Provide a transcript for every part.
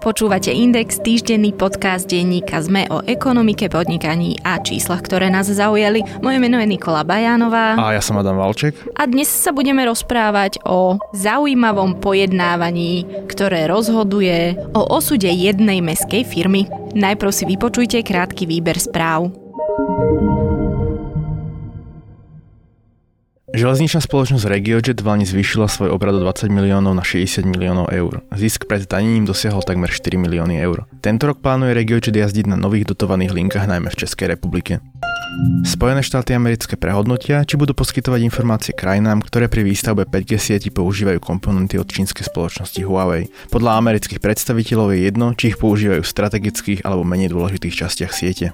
Počúvate Index, týždenný podcast denníka ZME o ekonomike, podnikaní a číslach, ktoré nás zaujali. Moje meno je Nikola Bajánová. A ja som Adam Valček. A dnes sa budeme rozprávať o zaujímavom pojednávaní, ktoré rozhoduje o osude jednej meskej firmy. Najprv si vypočujte krátky výber správ. Železničná spoločnosť RegioJet v Lani zvýšila svoj obrad o 20 miliónov na 60 miliónov eur. Zisk pred zdanením dosiahol takmer 4 milióny eur. Tento rok plánuje RegioJet jazdiť na nových dotovaných linkách najmä v Českej republike. Spojené štáty americké prehodnotia, či budú poskytovať informácie krajinám, ktoré pri výstavbe 5G sieti používajú komponenty od čínskej spoločnosti Huawei. Podľa amerických predstaviteľov je jedno, či ich používajú v strategických alebo menej dôležitých častiach siete.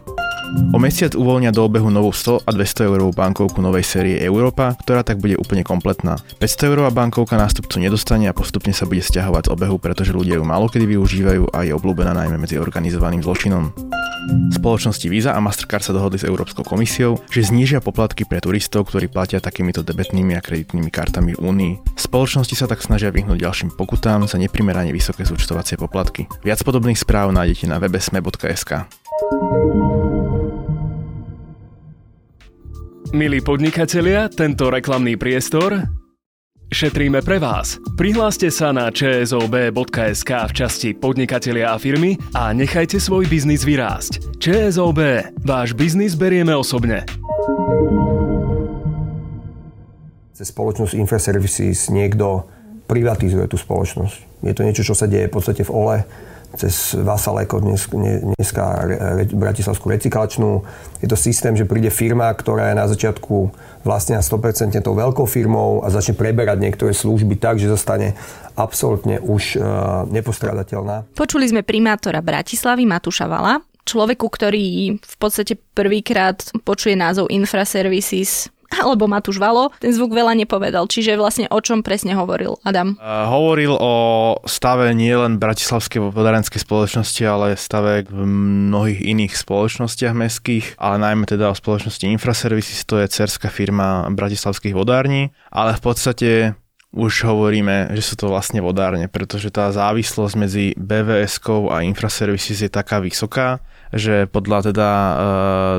O mesiac uvoľnia do obehu novú 100 a 200 eurovú bankovku novej série Európa, ktorá tak bude úplne kompletná. 500 eurová bankovka nástupcu nedostane a postupne sa bude stiahovať z obehu, pretože ľudia ju malokedy využívajú a je obľúbená najmä medzi organizovaným zločinom. Spoločnosti Visa a Mastercard sa dohodli s Európskou komisiou, že znížia poplatky pre turistov, ktorí platia takýmito debetnými a kreditnými kartami v Únii. Spoločnosti sa tak snažia vyhnúť ďalším pokutám za neprimerane vysoké zúčtovacie poplatky. Viac podobných správ nájdete na webe sme.sk. Milí podnikatelia, tento reklamný priestor Šetríme pre vás. Prihláste sa na čsob.sk v časti Podnikatelia a firmy a nechajte svoj biznis vyrásť. ČSOB. Váš biznis berieme osobne. Cez spoločnosť Infraservices niekto privatizuje tú spoločnosť. Je to niečo, čo sa deje v podstate v OLE cez Vasaleko, dnes, dneska Bratislavskú recyklačnú. Je to systém, že príde firma, ktorá je na začiatku vlastne 100% tou veľkou firmou a začne preberať niektoré služby tak, že zostane absolútne už uh, nepostradateľná. Počuli sme primátora Bratislavy Matúša Vala, človeku, ktorý v podstate prvýkrát počuje názov Infraservices alebo Matúš Valo, ten zvuk veľa nepovedal. Čiže vlastne o čom presne hovoril Adam? Uh, hovoril o stave nielen Bratislavskej vodárenskej spoločnosti, ale stave v mnohých iných spoločnostiach mestských, ale najmä teda o spoločnosti Infraservices, to je cerská firma bratislavských vodární, ale v podstate už hovoríme, že sú to vlastne vodárne, pretože tá závislosť medzi BVS-kou a Infraservices je taká vysoká, že podľa teda e,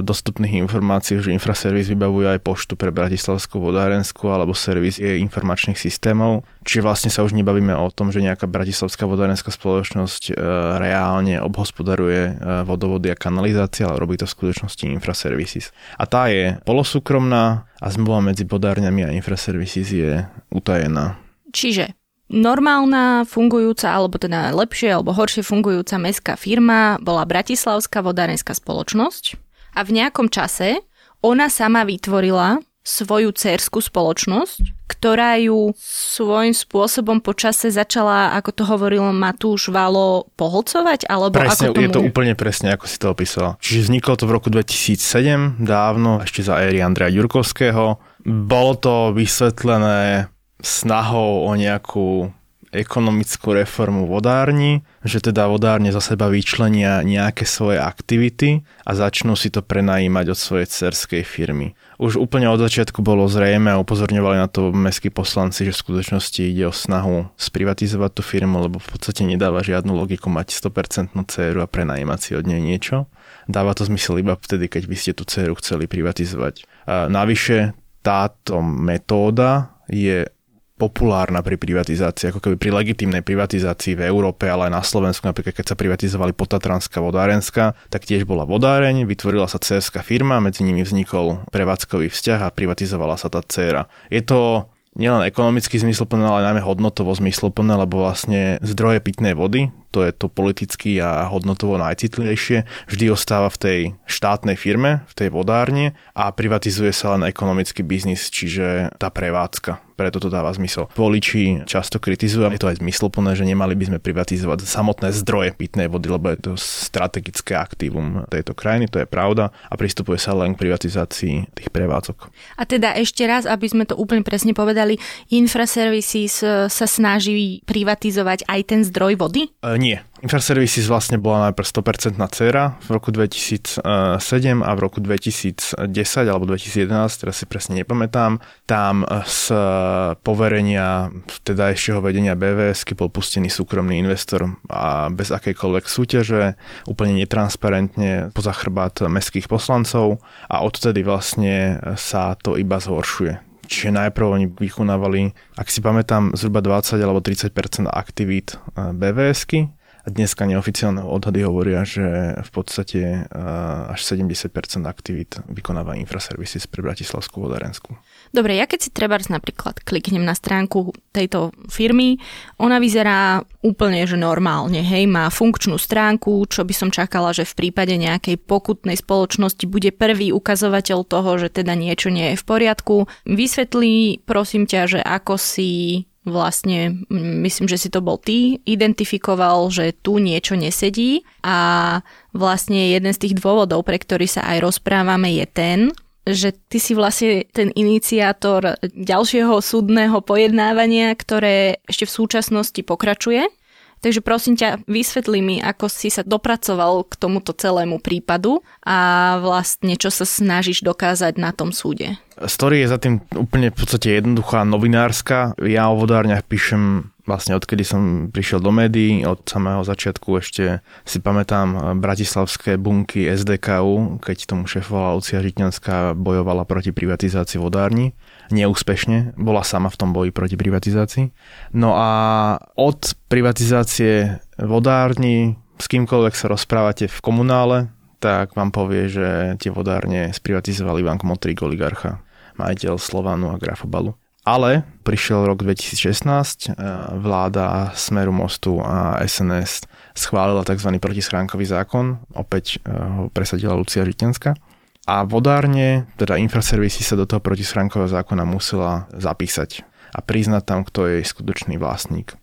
dostupných informácií, že Infraservis vybavuje aj poštu pre Bratislavskú vodárenskú alebo servis jej informačných systémov. Čiže vlastne sa už nebavíme o tom, že nejaká bratislavská vodárenská spoločnosť e, reálne obhospodaruje e, vodovody a kanalizácia, ale robí to v skutočnosti Infraservices. A tá je polosúkromná a zmluva medzi vodárňami a Infraservices je utajená. Čiže Normálna fungujúca, alebo teda lepšie alebo horšie fungujúca mestská firma bola Bratislavská vodárenská spoločnosť a v nejakom čase ona sama vytvorila svoju cerskú spoločnosť, ktorá ju svojím spôsobom počase začala, ako to hovoril Matúš Valo, poholcovať? Alebo presne, ako tomu... je to úplne presne, ako si to opísal. Čiže vzniklo to v roku 2007, dávno, ešte za éry Andreja Ďurkovského. Bolo to vysvetlené snahou o nejakú ekonomickú reformu vodárni, že teda vodárne za seba vyčlenia nejaké svoje aktivity a začnú si to prenajímať od svojej cerskej firmy. Už úplne od začiatku bolo zrejme a upozorňovali na to mestskí poslanci, že v skutočnosti ide o snahu sprivatizovať tú firmu, lebo v podstate nedáva žiadnu logiku mať 100% dceru a prenajímať si od nej niečo. Dáva to zmysel iba vtedy, keď by ste tú dceru chceli privatizovať. A navyše táto metóda je populárna pri privatizácii, ako keby pri legitímnej privatizácii v Európe, ale aj na Slovensku, napríklad keď sa privatizovali Potatranská vodárenská, tak tiež bola vodáreň, vytvorila sa cerská firma, medzi nimi vznikol prevádzkový vzťah a privatizovala sa tá dcéra. Je to nielen ekonomicky zmysluplné, ale najmä hodnotovo zmysluplné, lebo vlastne zdroje pitnej vody, to je to politicky a hodnotovo najcitlivejšie, vždy ostáva v tej štátnej firme, v tej vodárne a privatizuje sa len ekonomický biznis, čiže tá prevádzka preto to dáva zmysel. Voliči často kritizujú, je to aj zmysluplné, že nemali by sme privatizovať samotné zdroje pitnej vody, lebo je to strategické aktívum tejto krajiny, to je pravda a pristupuje sa len k privatizácii tých prevádzok. A teda ešte raz, aby sme to úplne presne povedali, Infraservices sa snaží privatizovať aj ten zdroj vody? Nie. Infraservices vlastne bola najprv 100% dcera v roku 2007 a v roku 2010 alebo 2011, teraz si presne nepamätám, tam z poverenia teda ešte vedenia BVS bol pustený súkromný investor a bez akejkoľvek súťaže, úplne netransparentne poza chrbát mestských poslancov a odtedy vlastne sa to iba zhoršuje. Čiže najprv oni vykonávali, ak si pamätám, zhruba 20 alebo 30% aktivít BVSky a dneska neoficiálne odhady hovoria, že v podstate eh, až 70% aktivít vykonáva Infraservices pre Bratislavskú vodarensku. Dobre, ja keď si trebárs napríklad kliknem na stránku tejto firmy, ona vyzerá úplne, že normálne, hej, má funkčnú stránku, čo by som čakala, že v prípade nejakej pokutnej spoločnosti bude prvý ukazovateľ toho, že teda niečo nie je v poriadku. Vysvetlí, prosím ťa, že ako si vlastne, myslím, že si to bol ty, identifikoval, že tu niečo nesedí a vlastne jeden z tých dôvodov, pre ktorý sa aj rozprávame, je ten, že ty si vlastne ten iniciátor ďalšieho súdneho pojednávania, ktoré ešte v súčasnosti pokračuje. Takže prosím ťa, vysvetli mi, ako si sa dopracoval k tomuto celému prípadu a vlastne čo sa snažíš dokázať na tom súde. Story je za tým úplne v podstate jednoduchá novinárska. Ja o vodárniach píšem vlastne odkedy som prišiel do médií, od samého začiatku ešte si pamätám bratislavské bunky SDKU, keď tomu šéfovala Lucia Žitňanská bojovala proti privatizácii vodárni neúspešne, bola sama v tom boji proti privatizácii. No a od privatizácie vodárni, s kýmkoľvek sa rozprávate v komunále, tak vám povie, že tie vodárne sprivatizoval Ivan Kmotrík, oligarcha, majiteľ Slovanu a Grafobalu. Ale prišiel rok 2016, vláda Smeru Mostu a SNS schválila tzv. protischránkový zákon, opäť ho presadila Lucia Žitenská a vodárne, teda infraservisy sa do toho protischránkového zákona musela zapísať a priznať tam, kto je skutočný vlastník.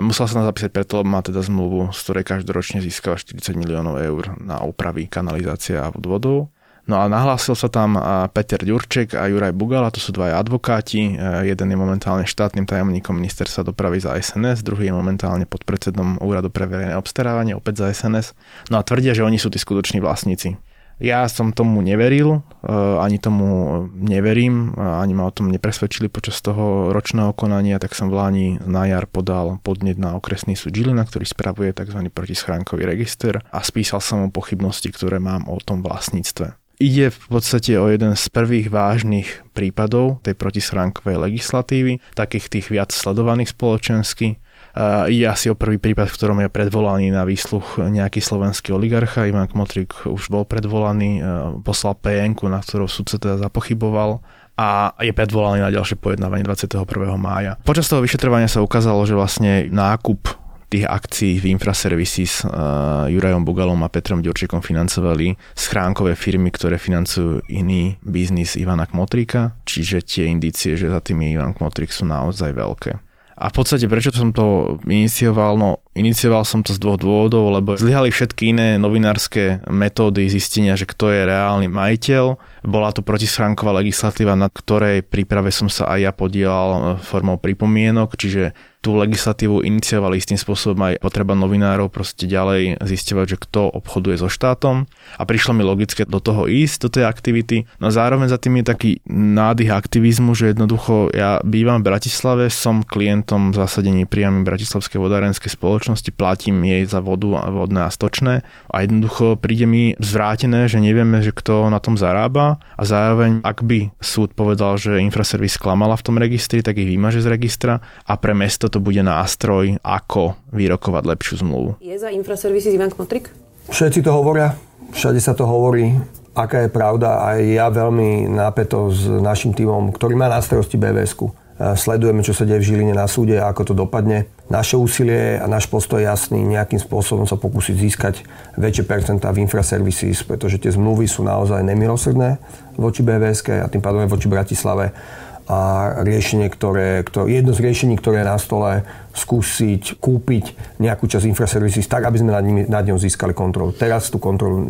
Musela sa tam zapísať preto, lebo má teda zmluvu, z ktorej každoročne získava 40 miliónov eur na úpravy kanalizácie a vodov. No a nahlásil sa tam Peter Ďurček a Juraj Bugala, to sú dvaja advokáti. Jeden je momentálne štátnym tajomníkom ministerstva dopravy za SNS, druhý je momentálne podpredsedom úradu pre verejné obstarávanie, opäť za SNS. No a tvrdia, že oni sú tí skutoční vlastníci. Ja som tomu neveril, eh, ani tomu neverím, ani ma o tom nepresvedčili počas toho ročného konania, tak som v Láni na jar podal podnet na okresný súd Žilina, ktorý spravuje tzv. protischránkový register a spísal som mu pochybnosti, ktoré mám o tom vlastníctve. Ide v podstate o jeden z prvých vážnych prípadov tej protischránkovej legislatívy, takých tých viac sledovaných spoločensky, Uh, ide asi o prvý prípad, v ktorom je predvolaný na výsluch nejaký slovenský oligarcha. Ivan Kmotrik už bol predvolaný, uh, poslal pn na ktorou súd sa teda zapochyboval a je predvolaný na ďalšie pojednávanie 21. mája. Počas toho vyšetrovania sa ukázalo, že vlastne nákup tých akcií v Infraservices uh, Jurajom Bugalom a Petrom Ďurčekom financovali schránkové firmy, ktoré financujú iný biznis Ivana Kmotrika, čiže tie indície, že za tými Ivan Kmotrik sú naozaj veľké. A v podstate prečo som to inicioval? No, inicioval som to z dvoch dôvodov, lebo zlyhali všetky iné novinárske metódy zistenia, že kto je reálny majiteľ. Bola to protischránková legislatíva, na ktorej príprave som sa aj ja podielal e, formou pripomienok, čiže tú legislatívu iniciovali istým spôsobom aj potreba novinárov proste ďalej zistovať, že kto obchoduje so štátom a prišlo mi logické do toho ísť, do tej aktivity. No zároveň za tým je taký nádych aktivizmu, že jednoducho ja bývam v Bratislave, som klientom v zasadení priamy Bratislavskej vodárenskej spoločnosti, platím jej za vodu a vodné a stočné a jednoducho príde mi zvrátené, že nevieme, že kto na tom zarába a zároveň ak by súd povedal, že infraservis klamala v tom registri, tak ich vymaže z registra a pre mesto to bude nástroj, ako vyrokovať lepšiu zmluvu. Je za infraservisy Ivan Kmotrik? Všetci to hovoria, všade sa to hovorí. Aká je pravda, aj ja veľmi nápeto s našim týmom, ktorý má na starosti BVS-ku. E, sledujeme, čo sa deje v Žiline na súde a ako to dopadne. Naše úsilie a náš postoj jasný, nejakým spôsobom sa pokúsiť získať väčšie percentá v infraservices, pretože tie zmluvy sú naozaj nemilosrdné voči BVS a tým pádom aj voči Bratislave a riešenie, ktoré, ktoré, jedno z riešení, ktoré je na stole, skúsiť kúpiť nejakú časť infraservices tak, aby sme nad, nimi, nad ňou získali kontrolu. Teraz tú kontrolu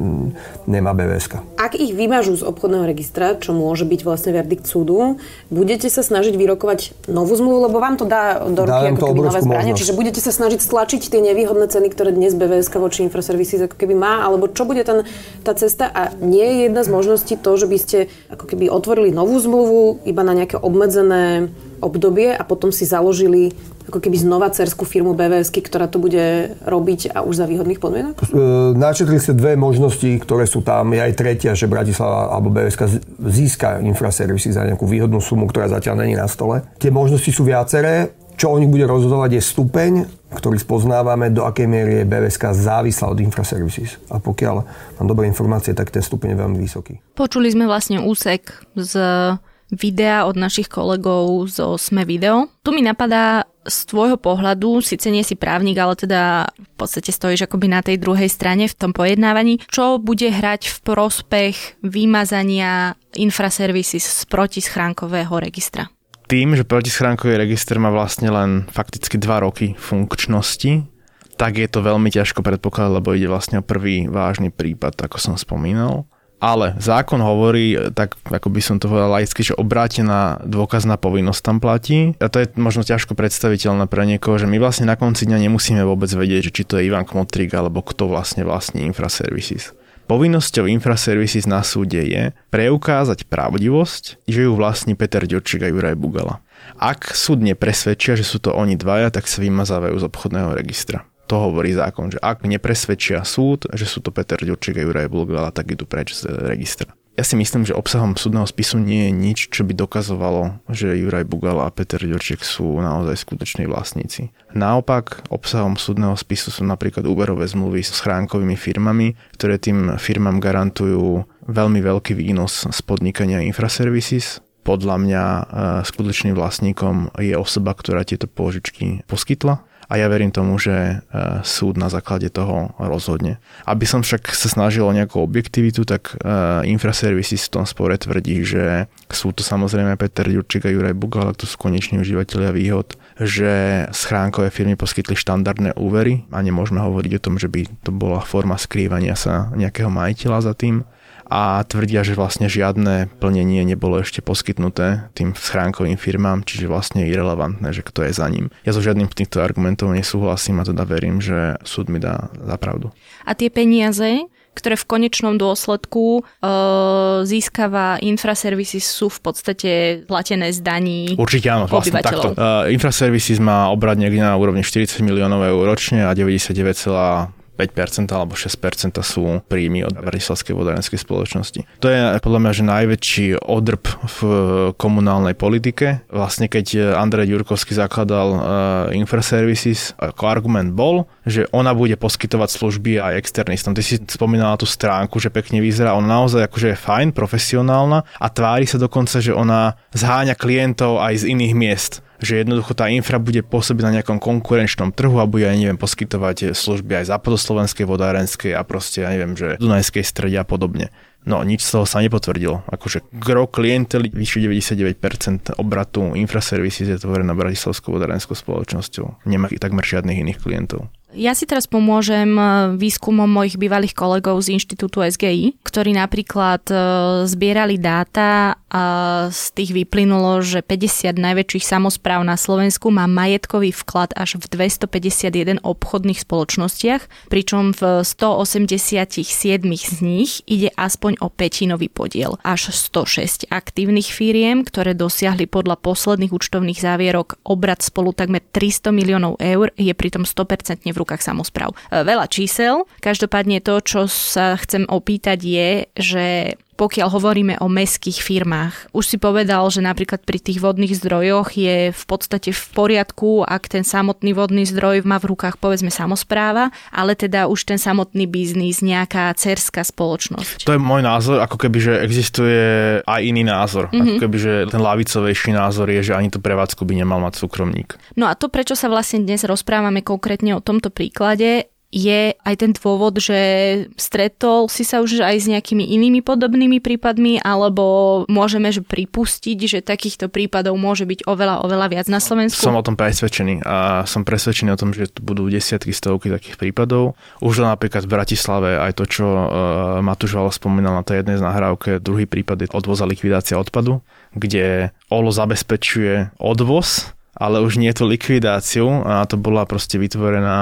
nemá BVSK. Ak ich vymažú z obchodného registra, čo môže byť vlastne verdikt súdu, budete sa snažiť vyrokovať novú zmluvu, lebo vám to dá do ruky ako keby nové zbranie, čiže budete sa snažiť stlačiť tie nevýhodné ceny, ktoré dnes BVSK voči infraservices ako keby má, alebo čo bude ten, tá cesta? A nie je jedna z možností to, že by ste ako keby otvorili novú zmluvu iba na nejaké obmedzené obdobie a potom si založili ako keby znova cerskú firmu BVS, ktorá to bude robiť a už za výhodných podmienok? E, načetli ste dve možnosti, ktoré sú tam. Je aj tretia, že Bratislava alebo BVS získa infraservisy za nejakú výhodnú sumu, ktorá zatiaľ není na stole. Tie možnosti sú viaceré. Čo o nich bude rozhodovať je stupeň, ktorý spoznávame, do akej miery je BVSK závislá od infraservices. A pokiaľ mám dobré informácie, tak ten stupeň je veľmi vysoký. Počuli sme vlastne úsek z videa od našich kolegov zo Sme video. Tu mi napadá z tvojho pohľadu, síce nie si právnik, ale teda v podstate stojíš akoby na tej druhej strane v tom pojednávaní, čo bude hrať v prospech vymazania infraservisy z protischránkového registra? Tým, že protischránkový register má vlastne len fakticky dva roky funkčnosti, tak je to veľmi ťažko predpokladať, lebo ide vlastne o prvý vážny prípad, ako som spomínal. Ale zákon hovorí, tak ako by som to povedal laicky, že obrátená dôkazná povinnosť tam platí. A to je možno ťažko predstaviteľné pre niekoho, že my vlastne na konci dňa nemusíme vôbec vedieť, že či to je Ivan Kmotrik alebo kto vlastne vlastní Infraservices. Povinnosťou Infraservices na súde je preukázať pravdivosť, že ju vlastní Peter Ďurčík a Juraj Bugala. Ak súd nepresvedčia, že sú to oni dvaja, tak sa vymazávajú z obchodného registra to hovorí zákon, že ak nepresvedčia súd, že sú to Peter Ďurčík a Juraj Bulgala, tak idú preč z registra. Ja si myslím, že obsahom súdneho spisu nie je nič, čo by dokazovalo, že Juraj Bugala a Peter Ďurčík sú naozaj skutoční vlastníci. Naopak, obsahom súdneho spisu sú napríklad úverové zmluvy s schránkovými firmami, ktoré tým firmám garantujú veľmi veľký výnos z podnikania infraservices. Podľa mňa e, skutočným vlastníkom je osoba, ktorá tieto pôžičky poskytla a ja verím tomu, že e, súd na základe toho rozhodne. Aby som však sa snažil o nejakú objektivitu, tak e, Infraservices v tom spore tvrdí, že sú to samozrejme Peter Jurčík a Juraj Bugal, to sú koneční užívateľia výhod, že schránkové firmy poskytli štandardné úvery a nemôžeme hovoriť o tom, že by to bola forma skrývania sa nejakého majiteľa za tým a tvrdia, že vlastne žiadne plnenie nebolo ešte poskytnuté tým schránkovým firmám, čiže vlastne je irrelevantné, že kto je za ním. Ja so žiadnym z týchto argumentov nesúhlasím a teda verím, že súd mi dá za pravdu. A tie peniaze, ktoré v konečnom dôsledku e, získava Infraservices sú v podstate platené z daní Určite áno, vlastne takto. E, Infraservices má obrad niekde na úrovni 40 miliónov eur ročne a 99, 5% alebo 6% sú príjmy od Bratislavskej vodárenskej spoločnosti. To je podľa mňa že najväčší odrb v komunálnej politike. Vlastne keď Andrej Jurkovský zakladal uh, Infraservices, ako argument bol, že ona bude poskytovať služby aj externistom. Ty si spomínala tú stránku, že pekne vyzerá. Ona naozaj akože je fajn, profesionálna a tvári sa dokonca, že ona zháňa klientov aj z iných miest že jednoducho tá infra bude pôsobiť na nejakom konkurenčnom trhu a bude aj neviem poskytovať služby aj západoslovenskej vodárenskej a proste ja neviem, že Dunajskej strede a podobne. No, nič z toho sa nepotvrdilo. Akože gro klientely, vyššie 99% obratu infraservices je tvorená Bratislavskou vodárenskou spoločnosťou. Nemá takmer žiadnych iných klientov. Ja si teraz pomôžem e, výskumom mojich bývalých kolegov z Inštitútu SGI, ktorí napríklad e, zbierali dáta a z tých vyplynulo, že 50 najväčších samozpráv na Slovensku má majetkový vklad až v 251 obchodných spoločnostiach, pričom v 187 z nich ide aspoň o petinový podiel. Až 106 aktívnych firiem, ktoré dosiahli podľa posledných účtovných závierok obrad spolu takmer 300 miliónov eur, je pritom 100% v rukách samozpráv. E, veľa čísel. Každopádne to, čo sa chcem opýtať je, že pokiaľ hovoríme o meských firmách. Už si povedal, že napríklad pri tých vodných zdrojoch je v podstate v poriadku, ak ten samotný vodný zdroj má v rukách povedzme samozpráva, ale teda už ten samotný biznis, nejaká cerská spoločnosť. To je môj názor, ako keby, že existuje aj iný názor. Mm-hmm. Ako mhm. keby, že ten lavicovejší názor je, že ani tú prevádzku by nemal mať súkromník. No a to, prečo sa vlastne dnes rozprávame konkrétne o tomto príklade, je aj ten dôvod, že stretol si sa už aj s nejakými inými podobnými prípadmi, alebo môžeme že pripustiť, že takýchto prípadov môže byť oveľa, oveľa viac na Slovensku? Som o tom presvedčený a som presvedčený o tom, že tu budú desiatky, stovky takých prípadov. Už napríklad v Bratislave aj to, čo uh, Matúš Vala spomínal na tej jednej z nahrávke, druhý prípad je odvoz a likvidácia odpadu, kde OLO zabezpečuje odvoz ale už nie tú likvidáciu a to bola proste vytvorená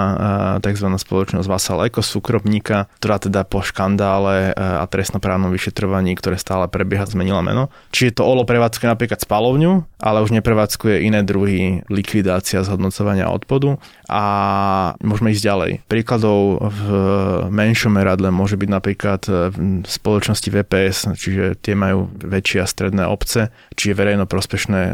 tzv. spoločnosť Vasal Eko súkromníka, ktorá teda po škandále a trestnoprávnom vyšetrovaní, ktoré stále prebieha, zmenila meno. Čiže to OLO prevádzkuje napríklad spalovňu, ale už neprevádzkuje iné druhy likvidácia zhodnocovania odpadu a môžeme ísť ďalej. Príkladov v menšom meradle môže byť napríklad v spoločnosti VPS, čiže tie majú väčšie a stredné obce, čiže verejno prospešné e,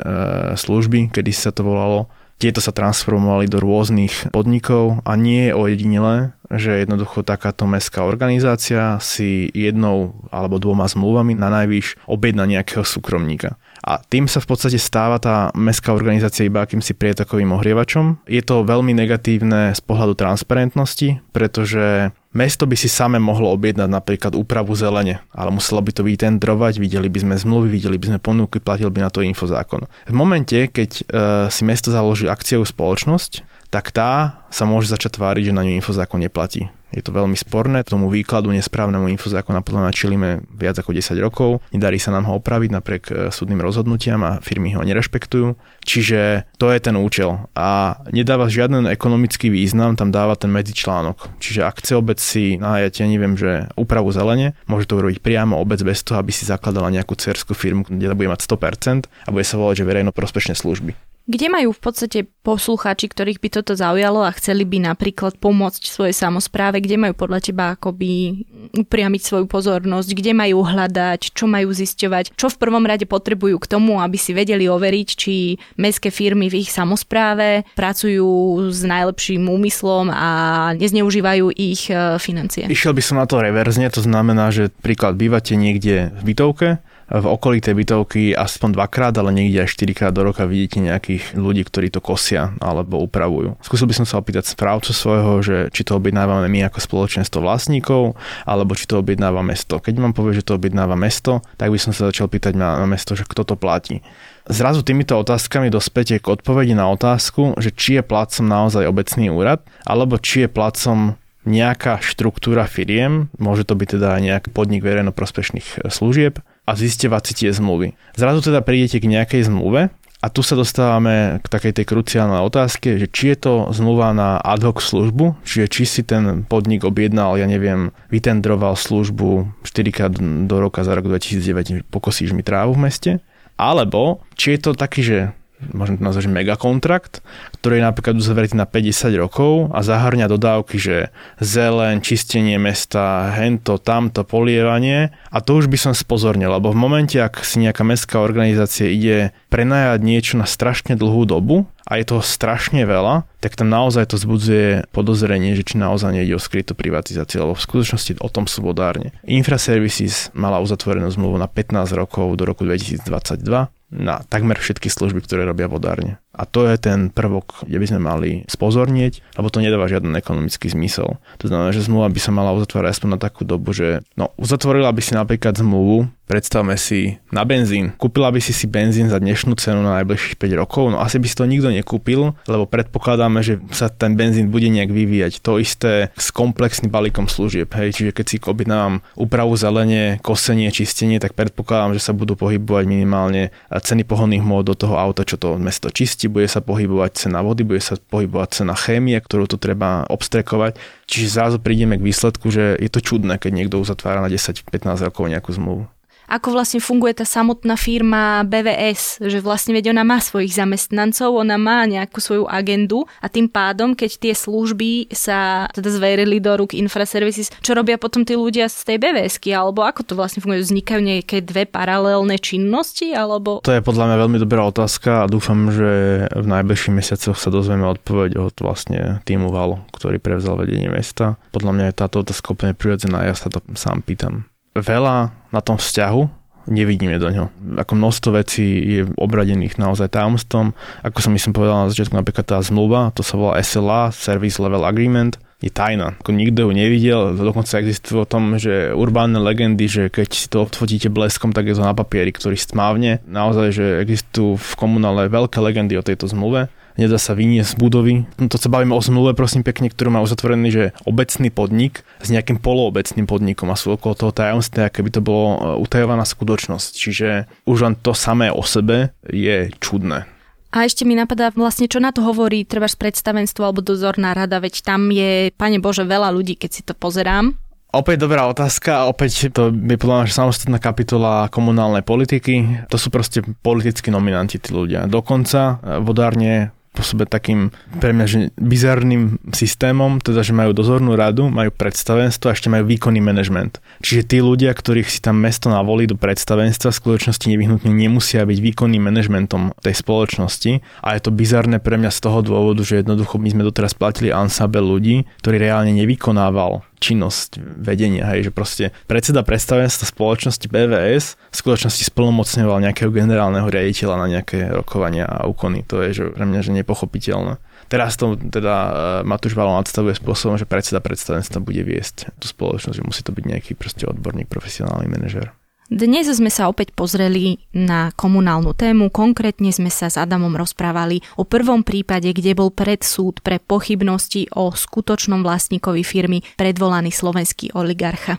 služby, kedy sa to volalo. Tieto sa transformovali do rôznych podnikov a nie je ojedinelé, že jednoducho takáto mestská organizácia si jednou alebo dvoma zmluvami na najvýš objedna nejakého súkromníka. A tým sa v podstate stáva tá mestská organizácia iba akýmsi prietakovým ohrievačom. Je to veľmi negatívne z pohľadu transparentnosti, pretože Mesto by si same mohlo objednať napríklad úpravu zelene, ale muselo by to vytendrovať, videli by sme zmluvy, videli by sme ponuky, platil by na to infozákon. V momente, keď e, si mesto založí akciovú spoločnosť, tak tá sa môže začať tváriť, že na ňu infozákon neplatí. Je to veľmi sporné, tomu výkladu nesprávnemu infozákona podľa mňa čilíme viac ako 10 rokov. Nedarí sa nám ho opraviť napriek e, súdnym rozhodnutiam a firmy ho nerešpektujú. Čiže to je ten účel. A nedáva žiaden ekonomický význam, tam dáva ten medzičlánok. Čiže ak chce obec si nájať, ja neviem, že úpravu zelene, môže to urobiť priamo obec bez toho, aby si zakladala nejakú cerskú firmu, kde bude mať 100% a bude sa volať, že verejno prospešné služby. Kde majú v podstate poslucháči, ktorých by toto zaujalo a chceli by napríklad pomôcť svojej samozpráve, kde majú podľa teba akoby upriamiť svoju pozornosť, kde majú hľadať, čo majú zisťovať, čo v prvom rade potrebujú k tomu, aby si vedeli overiť, či mestské firmy v ich samozpráve pracujú s najlepším úmyslom a nezneužívajú ich e, financie. Išiel by som na to reverzne, to znamená, že príklad bývate niekde v bytovke, v okolí tej bytovky aspoň dvakrát, ale niekde aj štyrikrát do roka vidíte nejakých ľudí, ktorí to kosia alebo upravujú. Skúsil by som sa opýtať správcu svojho, že či to objednávame my ako spoločenstvo vlastníkov, alebo či to objednáva mesto. Keď vám povie, že to objednáva mesto, tak by som sa začal pýtať na, na mesto, že kto to platí. Zrazu týmito otázkami dospete k odpovedi na otázku, že či je placom naozaj obecný úrad, alebo či je placom nejaká štruktúra firiem, môže to byť teda aj nejaký podnik verejnoprospešných služieb, a zistevať si tie zmluvy. Zrazu teda prídete k nejakej zmluve a tu sa dostávame k takej tej kruciálnej otázke, že či je to zmluva na ad hoc službu, čiže či si ten podnik objednal, ja neviem, vytendroval službu 4 krát do roka za rok 2009, pokosíš mi trávu v meste, alebo či je to taký, že môžem to nazvať, megakontrakt, ktorý je napríklad uzavretý na 50 rokov a zahrňa dodávky, že zelen, čistenie mesta, hento, tamto, polievanie. A to už by som spozornil, lebo v momente, ak si nejaká mestská organizácia ide prenajať niečo na strašne dlhú dobu a je toho strašne veľa, tak tam naozaj to zbudzuje podozrenie, že či naozaj nejde o skrytú privatizáciu, lebo v skutočnosti o tom sú vodárne. Infraservices mala uzatvorenú zmluvu na 15 rokov do roku 2022 na takmer všetky služby, ktoré robia vodárne. A to je ten prvok, kde by sme mali spozornieť, lebo to nedáva žiaden ekonomický zmysel. To znamená, že zmluva by sa mala uzatvárať aspoň na takú dobu, že no, uzatvorila by si napríklad zmluvu, predstavme si na benzín. Kúpila by si si benzín za dnešnú cenu na najbližších 5 rokov, no asi by si to nikto nekúpil, lebo predpokladáme, že sa ten benzín bude nejak vyvíjať. To isté s komplexným balíkom služieb. Hej, čiže keď si objednám úpravu zelenie, kosenie, čistenie, tak predpokladám, že sa budú pohybovať minimálne ceny pohonných mód do toho auta, čo to mesto čistí, bude sa pohybovať cena vody, bude sa pohybovať cena chémie, ktorú tu treba obstrekovať. Čiže zrazu prídeme k výsledku, že je to čudné, keď niekto uzatvára na 10-15 rokov nejakú zmluvu ako vlastne funguje tá samotná firma BVS, že vlastne veď ona má svojich zamestnancov, ona má nejakú svoju agendu a tým pádom, keď tie služby sa teda zverili do rúk Infraservices, čo robia potom tí ľudia z tej bvs alebo ako to vlastne funguje? Vznikajú nejaké dve paralelné činnosti, alebo... To je podľa mňa veľmi dobrá otázka a dúfam, že v najbližších mesiacoch sa dozvieme odpoveď od vlastne týmu Valo, ktorý prevzal vedenie mesta. Podľa mňa je táto otázka úplne prirodzená, ja sa to sám pýtam veľa na tom vzťahu nevidíme do ňo. Ako množstvo vecí je obradených naozaj tajomstvom. Ako som myslím povedal na začiatku, napríklad tá zmluva, to sa volá SLA, Service Level Agreement, je tajná. Ako nikto ju nevidel, dokonca existuje o tom, že urbánne legendy, že keď si to odfotíte bleskom, tak je to na papieri, ktorý stmávne. Naozaj, že existujú v komunále veľké legendy o tejto zmluve nedá sa vyniesť z budovy. No to sa bavíme o zmluve, prosím pekne, ktorú má uzatvorený, že obecný podnik s nejakým poloobecným podnikom a sú okolo toho tajomstvé, aké by to bolo e, utajovaná skutočnosť. Čiže už len to samé o sebe je čudné. A ešte mi napadá vlastne, čo na to hovorí treba predstavenstvo alebo dozorná rada, veď tam je, pane Bože, veľa ľudí, keď si to pozerám. Opäť dobrá otázka, opäť to je podľa mňa samostatná kapitola komunálnej politiky. To sú proste politickí nominanti tí ľudia. Dokonca e, vodárne po takým pre mňa že bizarným systémom, teda že majú dozornú radu, majú predstavenstvo a ešte majú výkonný manažment. Čiže tí ľudia, ktorých si tam mesto navolí do predstavenstva, v skutočnosti nevyhnutne nemusia byť výkonným manažmentom tej spoločnosti a je to bizarné pre mňa z toho dôvodu, že jednoducho my sme doteraz platili ansábe ľudí, ktorý reálne nevykonával činnosť vedenia, hej, že proste predseda predstavenstva spoločnosti BVS v skutočnosti splnomocňoval nejakého generálneho riaditeľa na nejaké rokovania a úkony. To je že pre mňa že nepochopiteľné. Teraz to teda e, Matúš Valon nadstavuje spôsobom, že predseda predstavenstva bude viesť tú spoločnosť, že musí to byť nejaký proste odborník, profesionálny manažer. Dnes sme sa opäť pozreli na komunálnu tému, konkrétne sme sa s Adamom rozprávali o prvom prípade, kde bol pred súd pre pochybnosti o skutočnom vlastníkovi firmy predvolaný slovenský oligarcha.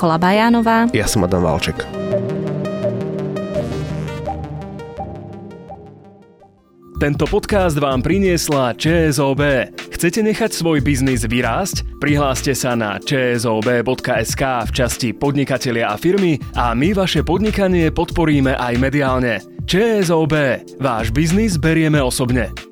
Nikola Bajánová. Ja som Adam Valček. Tento podcast vám priniesla ČSOB. Chcete nechať svoj biznis vyrásť? Prihláste sa na čsob.sk v časti Podnikatelia a firmy a my vaše podnikanie podporíme aj mediálne. ČSOB. Váš biznis berieme osobne.